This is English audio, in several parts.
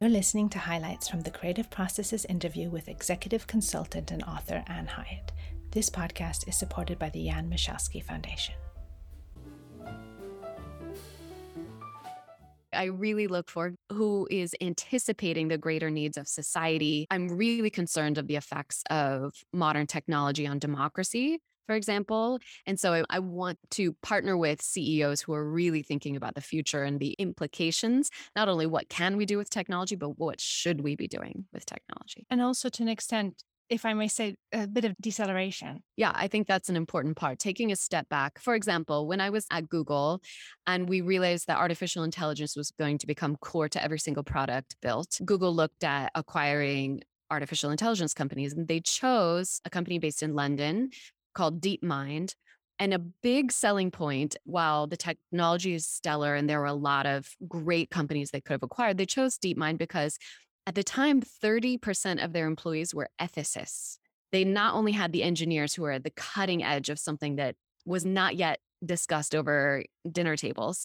You're listening to highlights from the Creative Processes interview with executive consultant and author Ann Hiatt. This podcast is supported by the Jan Michalski Foundation. I really look for who is anticipating the greater needs of society. I'm really concerned of the effects of modern technology on democracy for example. And so I, I, want to partner with CEOs who are really thinking about the future and the implications, not only what can we do with technology, but what should we be doing with technology. And also to an extent, if I may say, a bit of deceleration. Yeah, I think that's an important part. Taking a step back. For example, when I was at Google and we realized that artificial intelligence was going to become core to every single product built, Google looked at acquiring artificial intelligence companies and they chose a company based in London called DeepMind. And a big selling point, while the technology is stellar and there were a lot of great companies they could have acquired, they chose DeepMind because at the time, 30% of their employees were ethicists. They not only had the engineers who were at the cutting edge of something that was not yet discussed over dinner tables,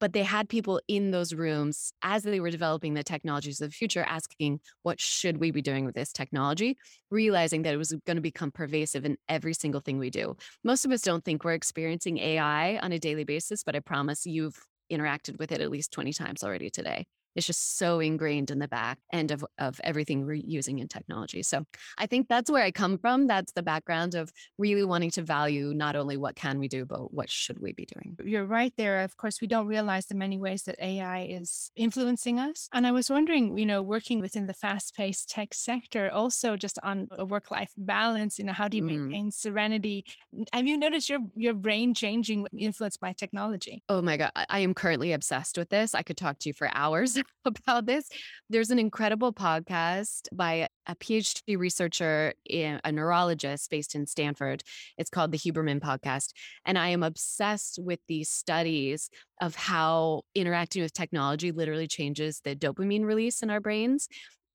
but they had people in those rooms as they were developing the technologies of the future asking what should we be doing with this technology? realizing that it was going to become pervasive in every single thing we do. Most of us don't think we're experiencing ai on a daily basis but i promise you've interacted with it at least 20 times already today it's just so ingrained in the back end of, of everything we're using in technology. So I think that's where I come from. That's the background of really wanting to value not only what can we do, but what should we be doing. You're right there. Of course, we don't realize the many ways that AI is influencing us. And I was wondering, you know, working within the fast paced tech sector, also just on a work life balance, you know, how do you mm. maintain serenity? Have you noticed your, your brain changing influenced by technology? Oh my God. I am currently obsessed with this. I could talk to you for hours. about this. There's an incredible podcast by a PhD researcher, eh, a neurologist based in Stanford. It's called the Huberman Podcast. And I am obsessed with these studies of how interacting with technology literally changes the dopamine release in our brains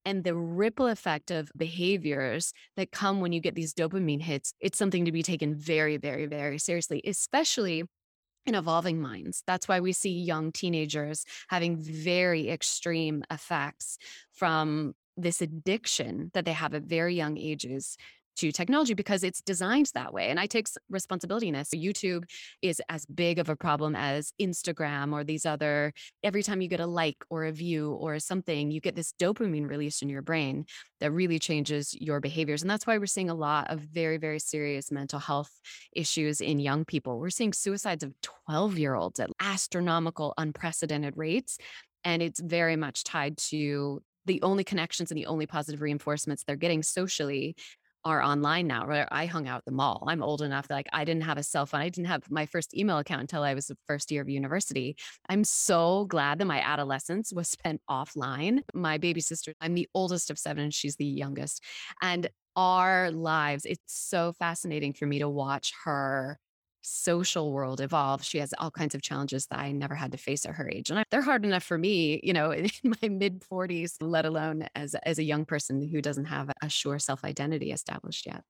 and the ripple effect of behaviors that come when you get these dopamine hits. It's something to be taken very, very, very seriously, especially in evolving minds. That's why we see young teenagers having very extreme effects from this addiction that they have at very young ages to technology because it's designed that way. And I take responsibility in this. YouTube is as big of a problem as Instagram or these other, every time you get a like or a view or something, you get this dopamine release in your brain that really changes your behaviors. And that's why we're seeing a lot of very, very serious mental health issues in young people. We're seeing suicides of 12 year olds at astronomical, unprecedented rates. And it's very much tied to the only connections and the only positive reinforcements they're getting socially are online now. Right? I hung out at the mall. I'm old enough that like I didn't have a cell phone. I didn't have my first email account until I was the first year of university. I'm so glad that my adolescence was spent offline. My baby sister, I'm the oldest of seven and she's the youngest. And our lives, it's so fascinating for me to watch her social world evolve. She has all kinds of challenges that I never had to face at her age. And I, they're hard enough for me, you know, in my mid 40s, let alone as, as a young person who doesn't have a sure self identity established yet.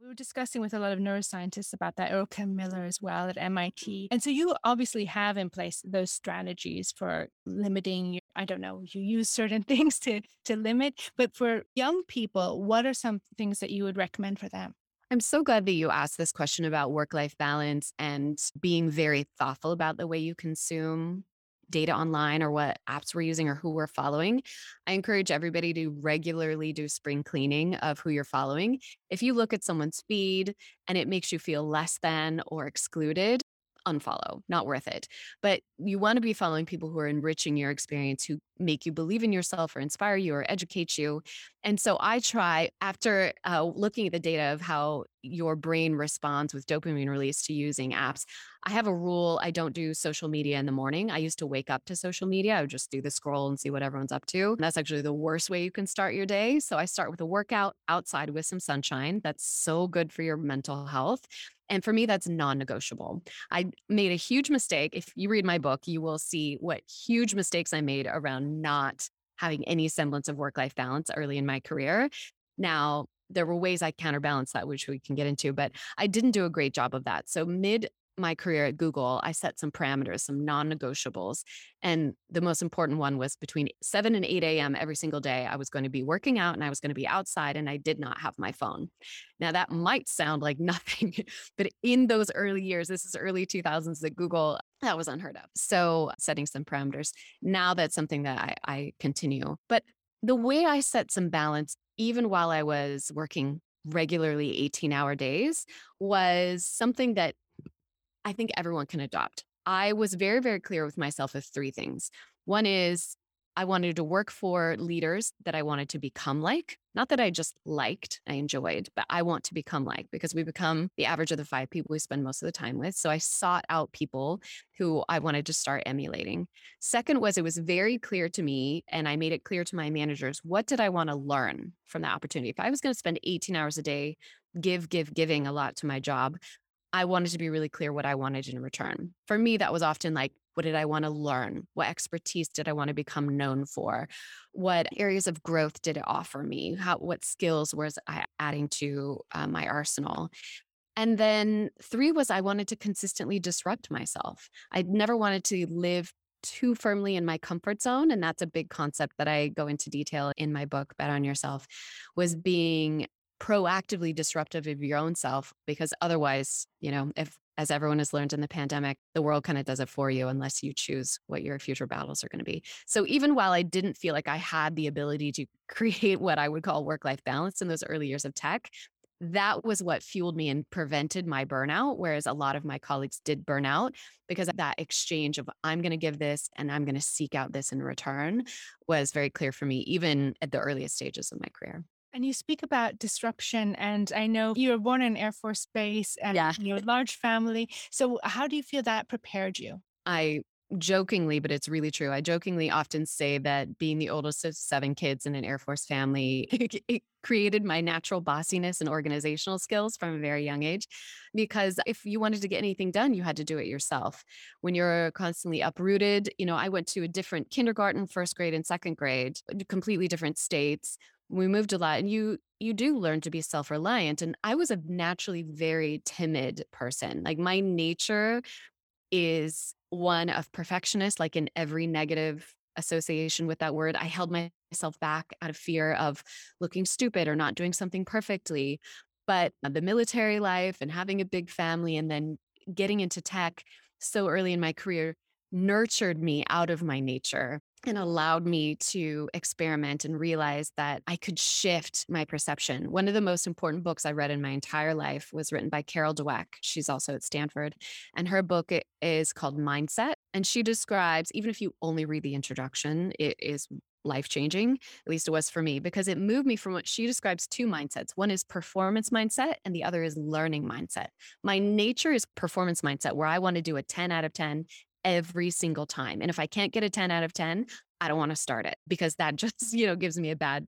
We were discussing with a lot of neuroscientists about that, Earl K. Miller as well at MIT. And so you obviously have in place those strategies for limiting, I don't know, you use certain things to, to limit. But for young people, what are some things that you would recommend for them? I'm so glad that you asked this question about work life balance and being very thoughtful about the way you consume data online or what apps we're using or who we're following. I encourage everybody to regularly do spring cleaning of who you're following. If you look at someone's feed and it makes you feel less than or excluded, unfollow, not worth it. But you want to be following people who are enriching your experience, who make you believe in yourself or inspire you or educate you. And so I try, after uh, looking at the data of how your brain responds with dopamine release to using apps, I have a rule I don't do social media in the morning. I used to wake up to social media. I would just do the scroll and see what everyone's up to. And that's actually the worst way you can start your day. So I start with a workout outside with some sunshine. That's so good for your mental health. And for me, that's non negotiable. I made a huge mistake. If you read my book, you will see what huge mistakes I made around not having any semblance of work life balance early in my career. Now, there were ways I counterbalanced that, which we can get into, but I didn't do a great job of that. So, mid my career at Google, I set some parameters, some non negotiables. And the most important one was between 7 and 8 a.m. every single day, I was going to be working out and I was going to be outside and I did not have my phone. Now, that might sound like nothing, but in those early years, this is early 2000s at Google, that was unheard of. So, setting some parameters. Now that's something that I, I continue. But the way I set some balance, even while I was working regularly 18 hour days, was something that I think everyone can adopt. I was very, very clear with myself of three things. One is I wanted to work for leaders that I wanted to become like. Not that I just liked, I enjoyed, but I want to become like because we become the average of the five people we spend most of the time with. So I sought out people who I wanted to start emulating. Second was it was very clear to me, and I made it clear to my managers what did I want to learn from the opportunity? If I was going to spend 18 hours a day, give, give, giving a lot to my job, I wanted to be really clear what I wanted in return. For me, that was often like, what did I want to learn? What expertise did I want to become known for? What areas of growth did it offer me? How, what skills was I adding to uh, my arsenal? And then three was I wanted to consistently disrupt myself. I never wanted to live too firmly in my comfort zone and that's a big concept that i go into detail in my book bet on yourself was being proactively disruptive of your own self because otherwise, you know, if as everyone has learned in the pandemic, the world kind of does it for you unless you choose what your future battles are going to be. So even while I didn't feel like I had the ability to create what I would call work life balance in those early years of tech, that was what fueled me and prevented my burnout. Whereas a lot of my colleagues did burn out because that exchange of I'm going to give this and I'm going to seek out this in return was very clear for me, even at the earliest stages of my career. And you speak about disruption, and I know you were born in Air Force Base and Yeah. a large family. So, how do you feel that prepared you? I jokingly, but it's really true. I jokingly often say that being the oldest of seven kids in an Air Force family, it created my natural bossiness and organizational skills from a very young age. Because if you wanted to get anything done, you had to do it yourself. When you're constantly uprooted, you know, I went to a different kindergarten, first grade, and second grade, uh, completely different states we moved a lot and you you do learn to be self-reliant and i was a naturally very timid person like my nature is one of perfectionist like in every negative association with that word. I held myself back out of fear of looking stupid or not doing something perfectly but the military life and having a big family and then getting into tech so early in my career nurtured me out of my nature and allowed me to experiment and realize that I could shift my perception. One of the most important books I read in my entire life was written by Carol Dweck. She's also at Stanford. And her book is called Mindset. And she describes, even if you only read the introduction, it is life changing. At least it was for me because it moved me from what she describes two mindsets. One is performance mindset, and the other is learning mindset. My nature is performance mindset, where I want to do a 10 out of 10 every single time. And if I can't get a 10 out of 10, I don't want to start it because that just, you know, gives me a bad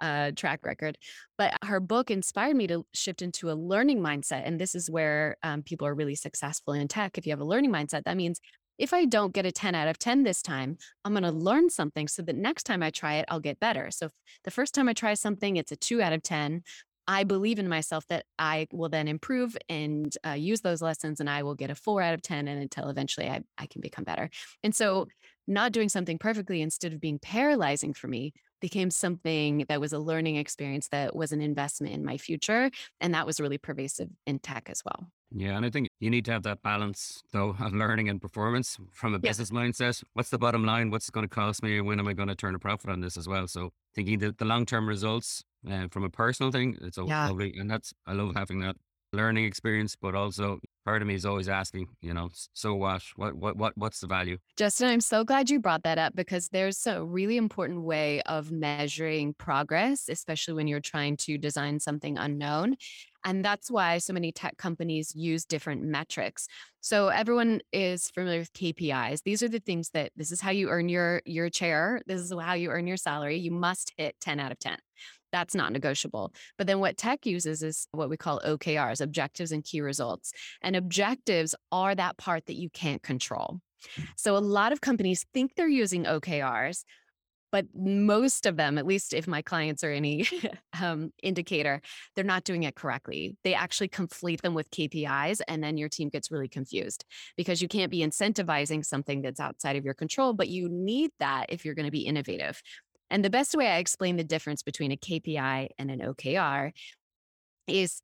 uh, track record. But her book inspired me to shift into a learning mindset. And this is where um, people are really successful in tech. If you have a learning mindset, that means if I don't get a 10 out of 10 this time, I'm going to learn something so that next time I try it, I'll get better. So the first time I try something, it's a two out of 10. I believe in myself that I will then improve and uh, use those lessons and I will get a four out of 10 and until eventually I, I can become better. And so, not doing something perfectly instead of being paralyzing for me became something that was a learning experience that was an investment in my future. And that was really pervasive in tech as well. Yeah, and I think you need to have that balance though of learning and performance from a Yeah. business mindset. What's the bottom line? What's it going to cost me? When am I going to turn a profit on this as well? So thinking that the long term results uh, from a personal thing, it's Yeah. lovely, and that's I love having that learning experience. But also, part of me is always asking, you know, so what? What what what what's the value? Justin, I'm so glad you brought that up because there's a really important way of measuring progress, especially when you're trying to design something unknown. And that's why so many tech companies use different metrics. So everyone is familiar with KPIs. These are the things that this is how you earn your your chair. This is how you earn your salary. You must hit 10 out of 10. That's not negotiable. But then what tech uses is what we call OKRs, objectives and key results. And objectives are that part that you can't control. So a lot of companies think they're using OKRs, but most of them, at least if my clients are any um, indicator, they're not doing it correctly. They actually conflate them with KPIs, and then your team gets really confused because you can't be incentivizing something that's outside of your control, but you need that if you're going to be innovative. And the best way I explain the difference between a KPI and an OKR is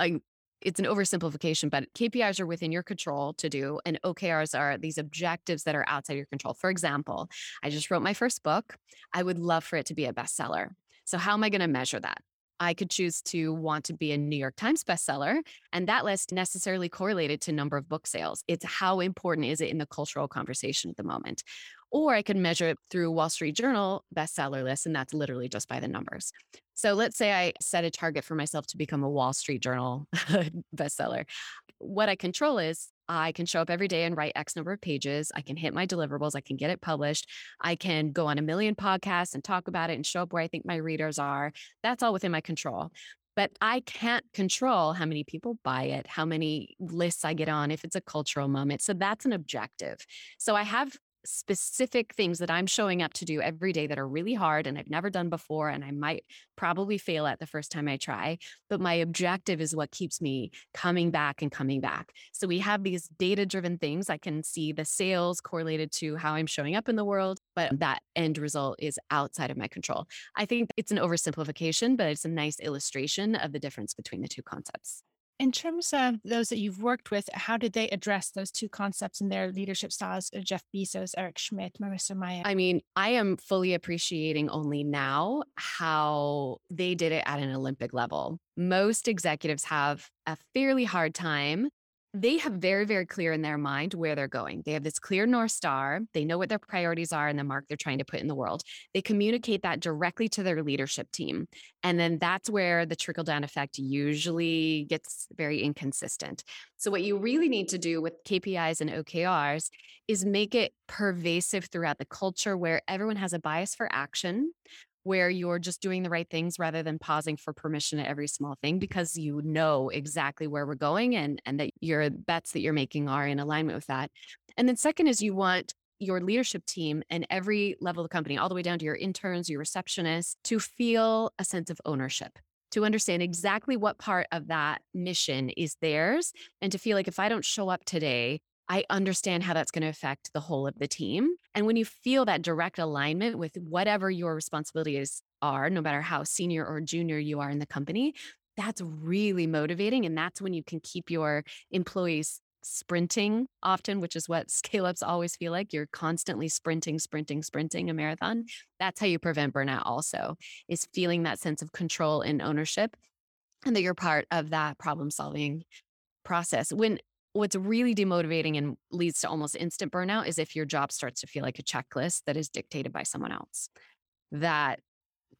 a it's an oversimplification, but KPIs are within your control to do, and OKRs are these objectives that are outside your control. For example, I just wrote my first book. I would love for it to be a bestseller. So, how am I going to measure that? I could choose to want to be a New York Times bestseller, and that list necessarily correlated to number of book sales. It's how important is it in the cultural conversation at the moment. Or I could measure it through Wall Street Journal bestseller list, and that's literally just by the numbers. So let's say I set a target for myself to become a Wall Street Journal bestseller. What I control is I can show up every day and write X number of pages. I can hit my deliverables. I can get it published. I can go on a million podcasts and talk about it and show up where I think my readers are. That's all within my control but I can't control how many people buy it, how many lists I get on, if it's a cultural moment. So that's an objective. So I have specific things that I'm showing up to do every day that are really hard and I've never done before. And I might probably fail at the first time I try. But my objective is what keeps me coming back and coming back. So we have these data driven things. I can see the sales correlated to how I'm showing up in the world, but that end result is outside of my control. I think it's an oversimplification, but it's a nice illustration of the difference between the two concepts. In terms of those that you've worked with, how did they address those two concepts in their leadership styles? Uh, Jeff Bezos, Eric Schmidt, Marissa Mayer. I mean, I am fully appreciating only now how they did it at an Olympic level. Most executives have a fairly hard time they have very, very clear in their mind where they're going. They have this clear North Star. They know what their priorities are and the mark they're trying to put in the world. They communicate that directly to their leadership team. And then that's where the trickle down effect usually gets very inconsistent. So, what you really need to do with KPIs and OKRs is make it pervasive throughout the culture where everyone has a bias for action, where you're just doing the right things rather than pausing for permission at every small thing because you know exactly where we're going and and that your bets that you're making are in alignment with that. And then second is you want your leadership team and every level of the company all the way down to your interns, your receptionists to feel a sense of ownership to understand exactly what part of that mission is theirs and to feel like if I don't show up today, I understand how that's going to affect the whole of the team. And when you feel that direct alignment with whatever your responsibilities are, no matter how senior or junior you are in the company, that's really motivating. And that's when you can keep your employees sprinting often, which is what scale ups always feel like. You're constantly sprinting, sprinting, sprinting a marathon. That's how you prevent burnout, also, is feeling that sense of control and ownership and that you're part of that problem solving process. When what's really demotivating and leads to almost instant burnout is if your job starts to feel like a checklist that is dictated by someone else. That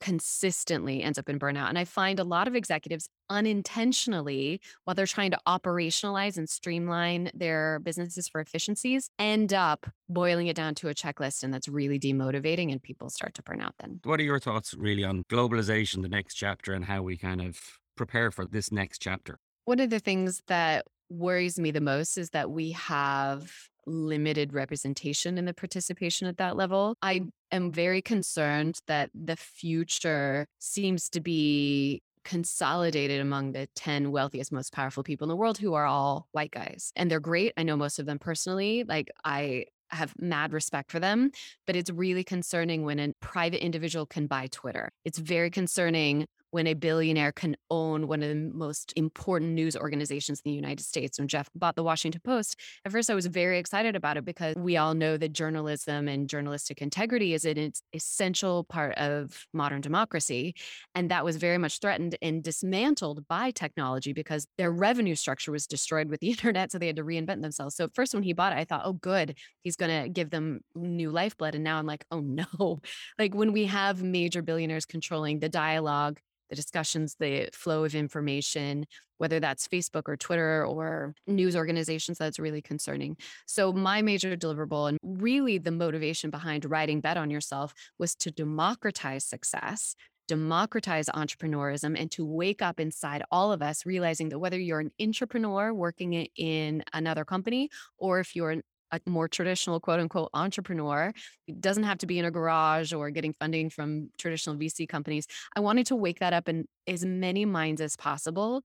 consistently ends up in burnout. And I find a lot of executives unintentionally, while they're trying to operationalize and streamline their businesses for efficiencies, end up boiling it down to a checklist. And that's really demotivating and people start to burn out then. What are your thoughts really on globalization, the next chapter, and how we kind of prepare for this next chapter? One of the things that worries me the most is that we have limited representation in the participation at that level. I am very concerned that the future seems to be consolidated among the 10 wealthiest, most powerful people in the world who are all white guys. And they're great. I know most of them personally. Like, I have mad respect for them, but it's really concerning when a private individual can buy Twitter. It's very concerning when a billionaire can own one of the most important news organizations in the United States. When Jeff bought the Washington Post, at first I was very excited about it because we all know that journalism and journalistic integrity is an essential part of modern democracy. And that was very much threatened and dismantled by technology because their revenue structure was destroyed with the internet. So they had to reinvent themselves. So, first, when he bought it, I thought, oh, good, he's going to give them new lifeblood. And now I'm like, oh, no. Like when we have major billionaires controlling the dialogue, the discussions, the flow of information, whether that's Facebook or Twitter or news organizations, that's really concerning. So, my major deliverable and really the motivation behind writing Bet on Yourself was to democratize success. Democratize entrepreneurism and to wake up inside all of us, realizing that whether you're an intrapreneur working in another company or if you're a more traditional quote unquote entrepreneur. It doesn't have to be in a garage or getting funding from traditional VC companies. I wanted to wake that up in as many minds as possible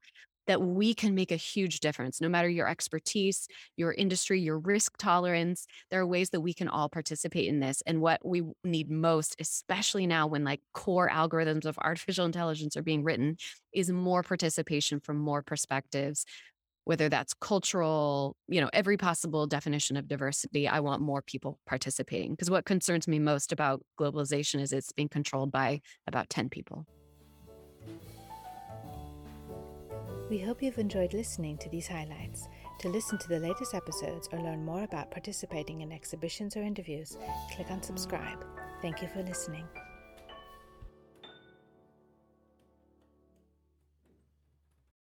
that we can make a huge difference no matter your expertise, your industry, your risk tolerance. There are ways that we can all participate in this. And what we need most, especially now when like core algorithms of artificial intelligence are being written, is more participation from more perspectives. Whether that's cultural, you know, every possible definition of diversity, I want more people participating. Because what concerns me most about globalization is it's being controlled by about 10 people. We hope you've enjoyed listening to these highlights. To listen to the latest episodes or learn more about participating in exhibitions or interviews, click on subscribe. Thank you for listening.